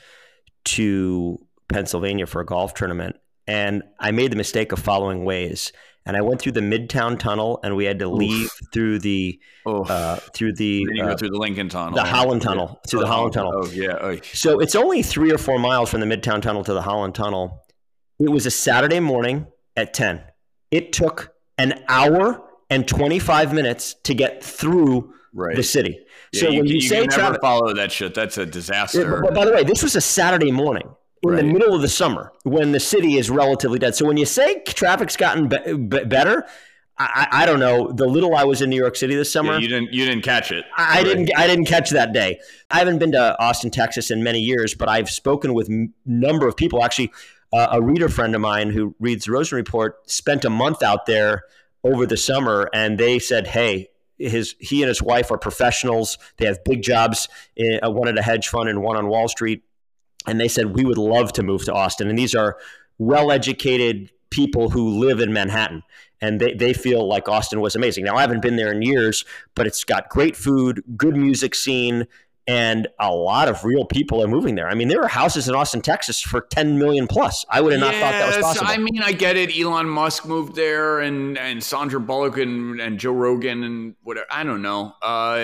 to Pennsylvania for a golf tournament, and I made the mistake of following Waze. And I went through the Midtown Tunnel, and we had to leave Oof. through the uh, through the uh, through the Lincoln Tunnel, the Holland Tunnel, yeah. through oh, the Holland Tunnel. Oh yeah. Oh. So it's only three or four miles from the Midtown Tunnel to the Holland Tunnel. It was a Saturday morning at ten. It took an hour and twenty five minutes to get through right. the city. Yeah, so you, when you, you say never traffic, follow that shit, that's a disaster. But by the way, this was a Saturday morning in right. the middle of the summer when the city is relatively dead. So when you say traffic's gotten be- be- better, I, I, don't know. The little I was in New York City this summer, yeah, you didn't you didn't catch it. I, right. didn't I didn't catch that day. I haven't been to Austin, Texas, in many years, but I've spoken with a number of people. Actually, uh, a reader friend of mine who reads the Rosen Report spent a month out there over the summer, and they said, "Hey, his he and his wife are professionals. They have big jobs. In, uh, one at a hedge fund and one on Wall Street." and they said we would love to move to Austin. And these are well-educated people who live in Manhattan, and they, they feel like Austin was amazing. Now I haven't been there in years, but it's got great food, good music scene, and a lot of real people are moving there. I mean, there are houses in Austin, Texas for 10 million plus. I would have not thought that was possible. I mean, I get it. Elon Musk moved there and, and Sandra Bullock and, and Joe Rogan and whatever. I don't know. Uh,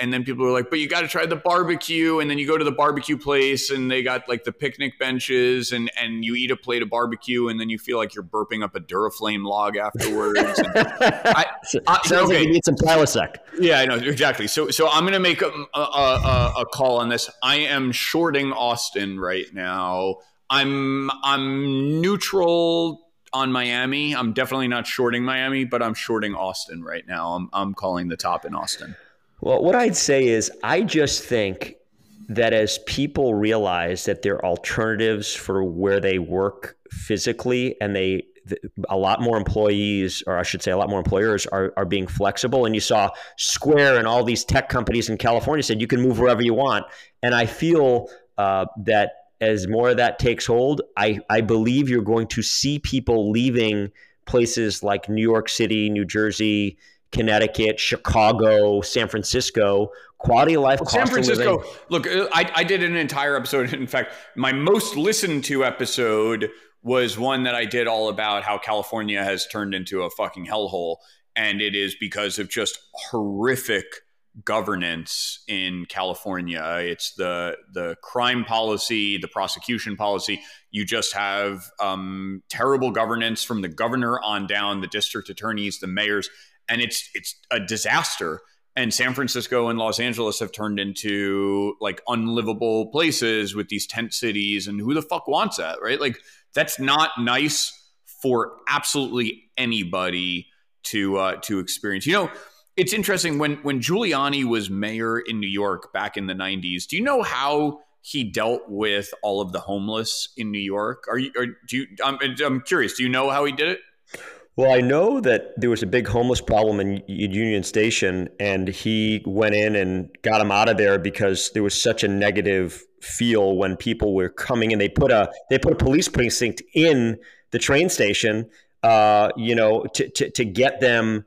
and then people are like, but you got to try the barbecue. And then you go to the barbecue place and they got like the picnic benches and, and you eat a plate of barbecue and then you feel like you're burping up a Duraflame log afterwards. I, I, Sounds okay. like you need some Prilosec. Yeah, I know. Exactly. So, so I'm going to make a, a, a a call on this. I am shorting Austin right now. I'm I'm neutral on Miami. I'm definitely not shorting Miami, but I'm shorting Austin right now. I'm I'm calling the top in Austin. Well, what I'd say is I just think that as people realize that there are alternatives for where they work physically and they a lot more employees, or I should say, a lot more employers are, are being flexible. And you saw Square and all these tech companies in California said you can move wherever you want. And I feel uh, that as more of that takes hold, I, I believe you're going to see people leaving places like New York City, New Jersey, Connecticut, Chicago, San Francisco. Quality of life. Well, San Francisco. Look, I, I did an entire episode. In fact, my most listened to episode was one that I did all about how California has turned into a fucking hellhole. And it is because of just horrific governance in California. It's the the crime policy, the prosecution policy. You just have um, terrible governance from the governor on down, the district attorneys, the mayors, and it's it's a disaster. And San Francisco and Los Angeles have turned into like unlivable places with these tent cities. And who the fuck wants that, right? Like that's not nice for absolutely anybody to uh, to experience. You know, it's interesting when when Giuliani was mayor in New York back in the '90s. Do you know how he dealt with all of the homeless in New York? Are you? Or do you? I'm, I'm curious. Do you know how he did it? Well, I know that there was a big homeless problem in Union Station, and he went in and got them out of there because there was such a negative feel when people were coming in. They put a they put a police precinct in the train station, uh, you know, to, to to get them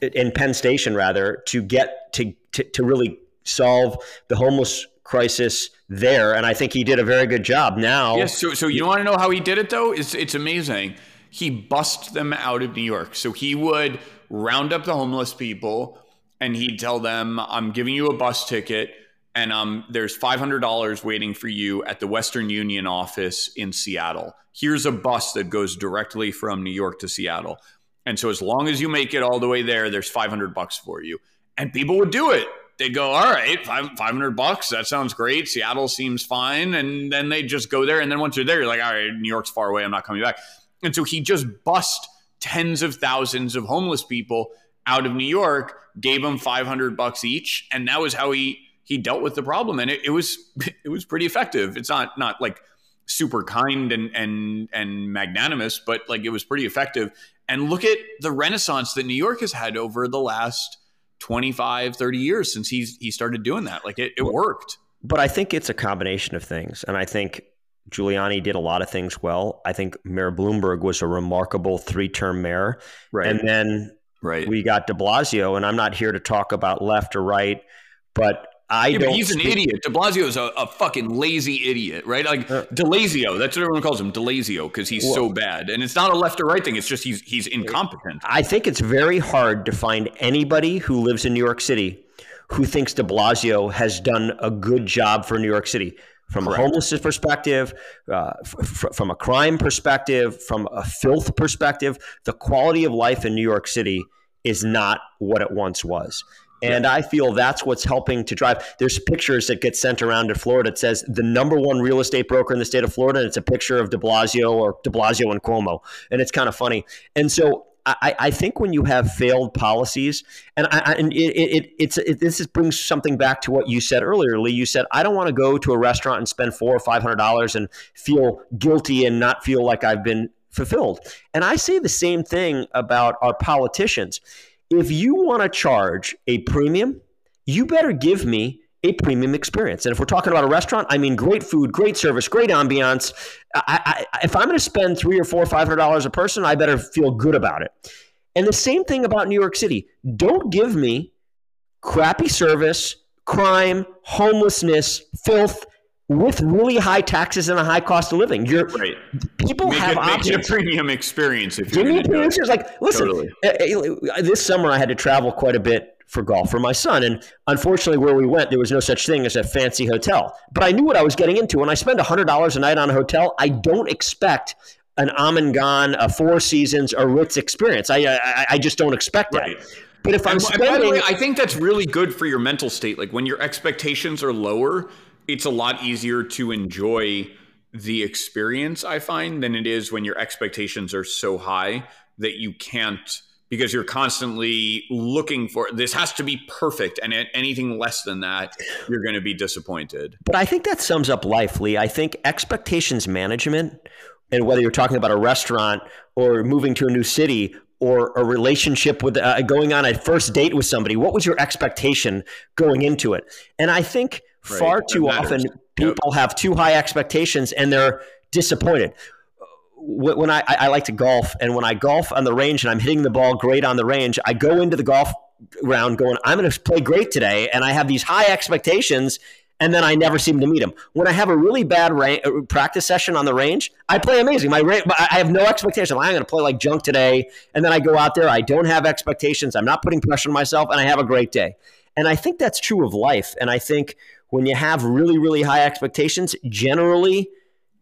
in Penn Station rather to get to to, to really solve the homeless crisis there. And I think he did a very good job. Now, yes. So, so you want to know how he did it though? It's it's amazing he bussed them out of New York. So he would round up the homeless people and he'd tell them, I'm giving you a bus ticket and um, there's $500 waiting for you at the Western Union office in Seattle. Here's a bus that goes directly from New York to Seattle. And so as long as you make it all the way there, there's 500 bucks for you. And people would do it. They'd go, all right, 500 bucks. That sounds great. Seattle seems fine. And then they just go there. And then once you're there, you're like, all right, New York's far away. I'm not coming back. And so he just bust tens of thousands of homeless people out of New York, gave them 500 bucks each, and that was how he he dealt with the problem. And it, it was it was pretty effective. It's not not like super kind and and and magnanimous, but like it was pretty effective. And look at the renaissance that New York has had over the last 25, 30 years since he's he started doing that. Like it, it worked. But I think it's a combination of things. And I think Giuliani did a lot of things well. I think Mayor Bloomberg was a remarkable three term mayor. Right. And then right. we got de Blasio, and I'm not here to talk about left or right, but I Yeah, don't. but he's an idiot. De Blasio is a, a fucking lazy idiot, right? Like Uh. Delazio. That's what everyone calls him, Delazio, because he's so bad. And it's not a left or right thing. It's just he's he's incompetent. I think it's very hard to find anybody who lives in New York City who thinks de Blasio has done a good job for New York City from Correct. a homelessness perspective, uh, f- from a crime perspective, from a filth perspective. The quality of life in New York City is not what it once was. And I feel that's what's helping to drive. There's pictures that get sent around to Florida. It says the number one real estate broker in the state of Florida, and it's a picture of De Blasio or De Blasio and Cuomo, and it's kind of funny. And so I, I think when you have failed policies, and, I, and it, it, it's it, this is, brings something back to what you said earlier, Lee. You said I don't want to go to a restaurant and spend four or five hundred dollars and feel guilty and not feel like I've been fulfilled. And I say the same thing about our politicians. If you want to charge a premium, you better give me a premium experience. And if we're talking about a restaurant, I mean great food, great service, great ambiance. I, I, if I'm going to spend three or four, five hundred dollars a person, I better feel good about it. And the same thing about New York City. Don't give me crappy service, crime, homelessness, filth with really high taxes and a high cost of living. You're Right. people Make have it, make it a premium experience if Give you're me do it. experiences. Like, listen, Totally. uh, uh, this summer I had to travel quite a bit for golf for my son. And unfortunately, where we went, there was no such thing as a fancy hotel. But I knew what I was getting into. When I spend $100 a night on a hotel, I don't expect an Amangani, a Four Seasons, a Ritz experience. I, I, I just don't expect that. Right. But if I'm And, and by the spending, way, I think that's really good for your mental state. Like when your expectations are lower, it's a lot easier to enjoy the experience, I find, than it is when your expectations are so high that you can't because you're constantly looking for this has to be perfect and anything less than that you're going to be disappointed But I think that sums up life, Lee. I think expectations management, and whether you're talking about a restaurant or moving to a new city or a relationship with uh, going on a first date with somebody, what was your expectation going into it? And I think Right. far That too matters. often Yep. people have too high expectations and they're disappointed. Wh- When I, I like to golf, and when I golf on the range and I'm hitting the ball great on the range, I go into the golf round going, I'm going to play great today, and I have these high expectations, and then I never seem to meet them. When I have a really bad ra- uh, practice session on the range, I play amazing. My ra- I have no expectation. I'm going to play like junk today, and then I go out there. I don't have expectations. I'm not putting pressure on myself, and I have a great day. And I think that's true of life. And I think when you have really, really high expectations, generally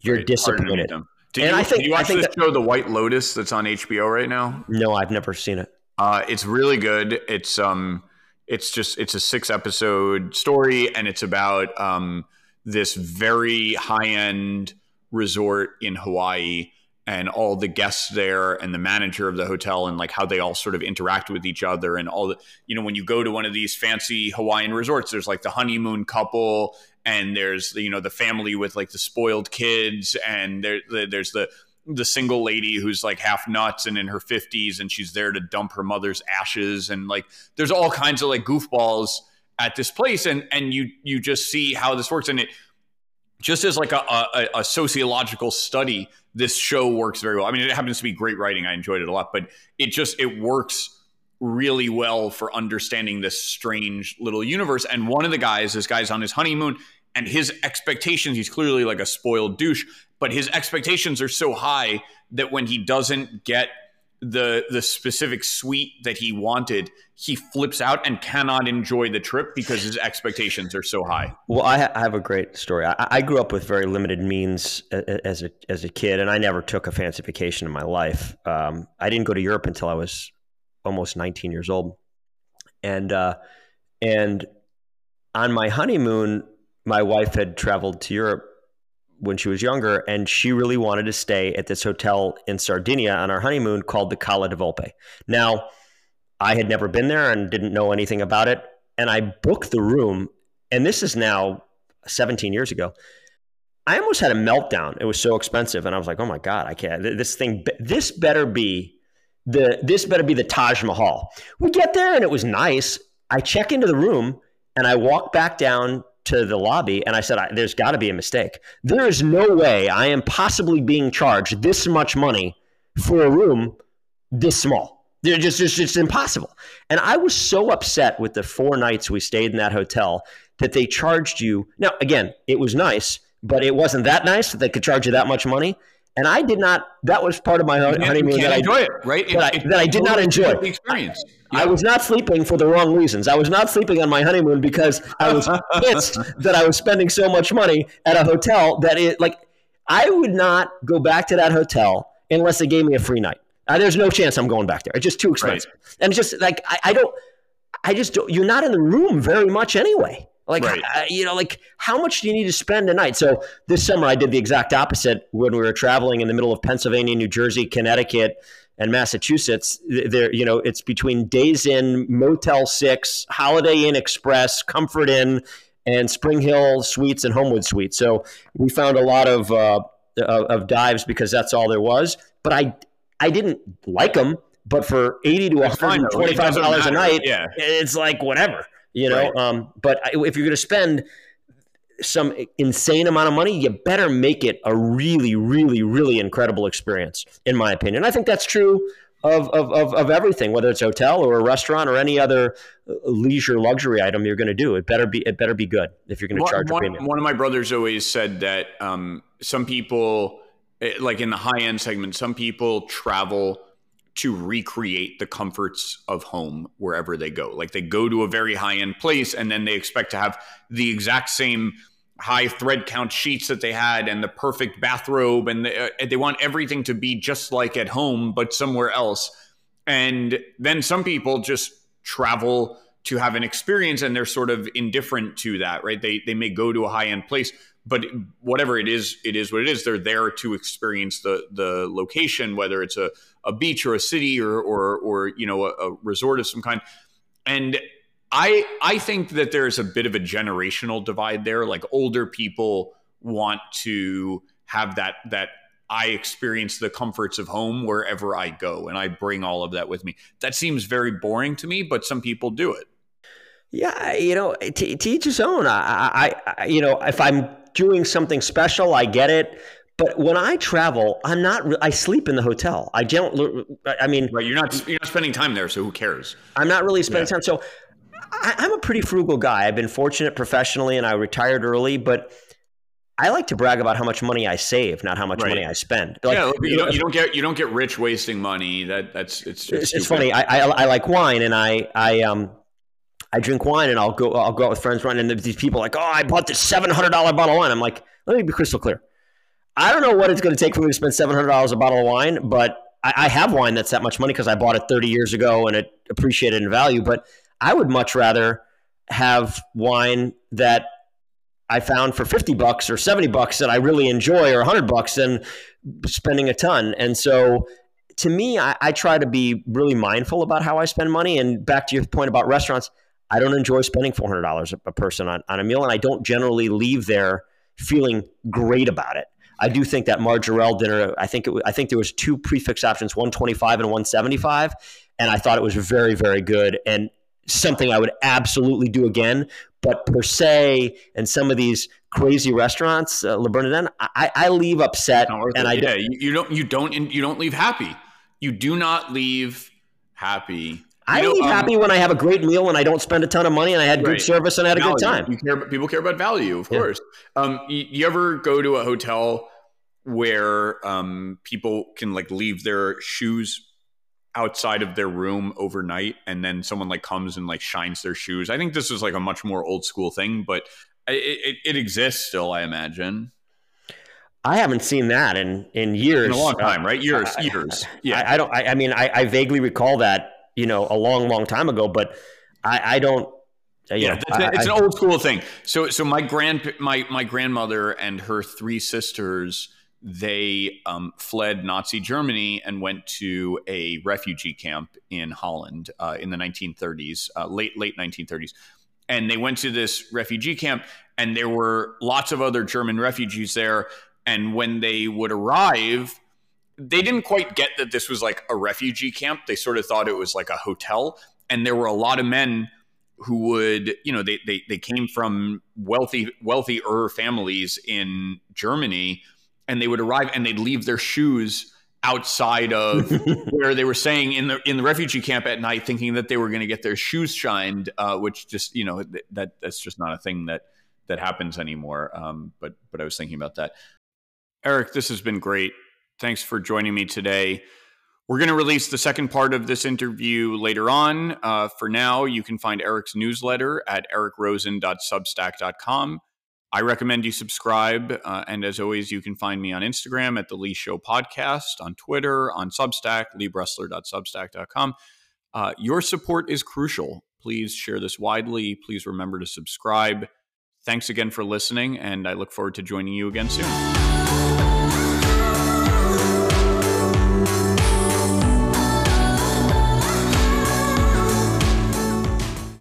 you're Right, harder to meet disappointed. Them. Did And you, I think- did you I watch this show the white lotus that's on hbo right now No, I've never seen it. Uh, it's really good. It's um, it's just it's a six episode story, and it's about um, this very high end resort in Hawaii, and all the guests there, and the manager of the hotel, and like how they all sort of interact with each other, and all the you know when you go to one of these fancy Hawaiian resorts, there's like the honeymoon couple, and there's you know the family with like the spoiled kids, and there there's the the single lady who's like half nuts and in her 50s and she's there to dump her mother's ashes and like there's all kinds of like goofballs at this place and and you you just see how this works and it just as like a, a, a sociological study this show works very well. I mean it happens to be great writing. I enjoyed it a lot but it just it works really well for understanding this strange little universe and one of the guys this guy's on his honeymoon and his expectations he's clearly like a spoiled douche but his expectations are so high that when he doesn't get the the specific suite that he wanted he flips out and cannot enjoy the trip because his expectations are so high Well, I, ha- I have a great story. I, I grew up with very limited means a- a- as a as a kid, and I never took a fancy vacation in my life. Um, I didn't go to Europe until I was almost 19 years old, and uh, and on my honeymoon, my wife had traveled to Europe when she was younger, and she really wanted to stay at this hotel in Sardinia on our honeymoon called the Cala di Volpe. Now, I had never been there and didn't know anything about it, and I booked the room, and this is now 17 years ago. I almost had a meltdown. It was so expensive, and I was like, "Oh my god, I can't! This thing, this better be the this better be the Taj Mahal." We get there, and it was nice. I check into the room, and I walk back down to the lobby, and I said, I, "There's got to be a mistake. There is no way I am possibly being charged this much money for a room this small. They're just, just, just impossible. And I was so upset with the four nights we stayed in that hotel that they charged you. Now, again, it was nice, but it wasn't that nice that they could charge you that much money. And I did not. That was part of my honeymoon that I enjoy it, right? That, it, I, that I did not enjoy. The experience. I was not sleeping for the wrong reasons. I was not sleeping on my honeymoon because I was pissed that I was spending so much money at a hotel that it like I would not go back to that hotel unless they gave me a free night. Uh, there's no chance I'm going back there. It's just too expensive. Right. And just like I, I don't. I just don't. You're not in the room very much anyway. Like, right. uh, you know, like how much do you need to spend a night? So this summer I did the exact opposite when we were traveling in the middle of Pennsylvania, New Jersey, Connecticut, and Massachusetts. There, you know, it's between Days Inn, Motel Six, Holiday Inn Express, Comfort Inn, and Spring Hill Suites and Homewood Suites. So we found a lot of uh, of dives because that's all there was. But I I didn't like them. But for eighty to one hundred twenty five dollars a night, yeah. it's like whatever you know. Right. Um, but if you're going to spend some insane amount of money, you better make it a really, really, really incredible experience, in my opinion. I think that's true of, of, of, of everything, whether it's a hotel or a restaurant or any other uh, leisure luxury item you're going to do. It better be it better be good if you're going to charge one, a premium. One of my brothers always said that um, some people, eh, like in the high end segment, some people travel to recreate the comforts of home wherever they go. Like they go to a very high end place and then they expect to have the exact same high thread count sheets that they had and the perfect bathrobe and they, uh, they want everything to be just like at home but somewhere else. And then some people just travel to have an experience and they're sort of indifferent to that, right? They they may go to a high end place but whatever it is, it is what it is. They're there to experience the the location, whether it's a, a beach or a city or or or you know a, a resort of some kind. And I I think that there's a bit of a generational divide there. Like older people want to have that that I experience the comforts of home wherever I go, and I bring all of that with me. That seems very boring to me, but some people do it. Yeah, you know, to, to each his own. I, I, you know, if I'm doing something special, I get it. But when I travel, I'm not. I sleep in the hotel. I don't. I mean, right? You're not. You're not spending time there, so who cares? I'm not really spending yeah. time. So I, I'm a pretty frugal guy. I've been fortunate professionally, and I retired early, but. I like to brag about how much money I save, not how much right. money I spend. Like, yeah, you don't, you don't get you don't get rich wasting money. That that's it's it's, it's funny. I, I, I like wine, and I I um I drink wine and I'll go I'll go out with friends running and these people like, oh, I bought this seven hundred dollar bottle of wine. I'm like, let me be crystal clear. I don't know what it's going to take for me to spend seven hundred dollars a bottle of wine, but I, I have wine that's that much money because I bought it thirty years ago and it appreciated in value. But I would much rather have wine that I found for 50 bucks or 70 bucks that I really enjoy or 100 bucks than spending a ton. And so to me, I, I, try to be really mindful about how I spend money. And back to your point about restaurants, I don't enjoy spending four hundred dollars a person on, on a meal, and I don't generally leave there feeling great about it. I do think that Majorelle dinner. I think it, I think there was two prix fixe options, one twenty five and one seventy five, and I thought it was very very good and something I would absolutely do again. But Per Se, and some of these crazy restaurants, uh, Le Bernardin, I, I leave upset, and I yeah, you don't you don't you don't leave happy. You do not leave happy I know, leave um, happy when I have a great meal and I don't spend a ton of money and I had right. good service and I had value. a good time. You care, people care about value, of yeah. course. Um, you, you, ever go to a hotel where um, people can like leave their shoes outside of their room overnight and then someone like comes and like shines their shoes? I think this is like a much more old school thing, but it, it, it exists still, I imagine. I haven't seen that in in years. In a long time, uh, right? Years, uh, years. Yeah. I, I don't. I, I mean, I, I, vaguely recall that you know, a long, long time ago. But I, I don't. yeah, know, it's, an old school thing. So, so my grand, my my grandmother and her three sisters, they um, fled Nazi Germany and went to a refugee camp in Holland uh, in the 1930s, uh, late late 1930s. And they went to this refugee camp, and there were lots of other German refugees there. And when they would arrive, they didn't quite get that this was like a refugee camp. They sort of thought it was like a hotel. And there were a lot of men who would, you know, they they, they came from wealthy, wealthier families in Germany, and they would arrive and they'd leave their shoes outside of where they were saying in the in the refugee camp at night, thinking that they were going to get their shoes shined, uh, which just you know that that's just not a thing that that happens anymore. Um, but but I was thinking about that. Eric, this has been great. Thanks for joining me today. We're going to release the second part of this interview later on. Uh, for now, you can find Eric's newsletter at ericrosen.substack.com. I recommend you subscribe. Uh, and as always, you can find me on Instagram at The Lee Show Podcast, on Twitter, on Substack, leebressler.substack.com. Uh, your support is crucial. Please share this widely. Please remember to subscribe. Thanks again for listening, and I look forward to joining you again soon.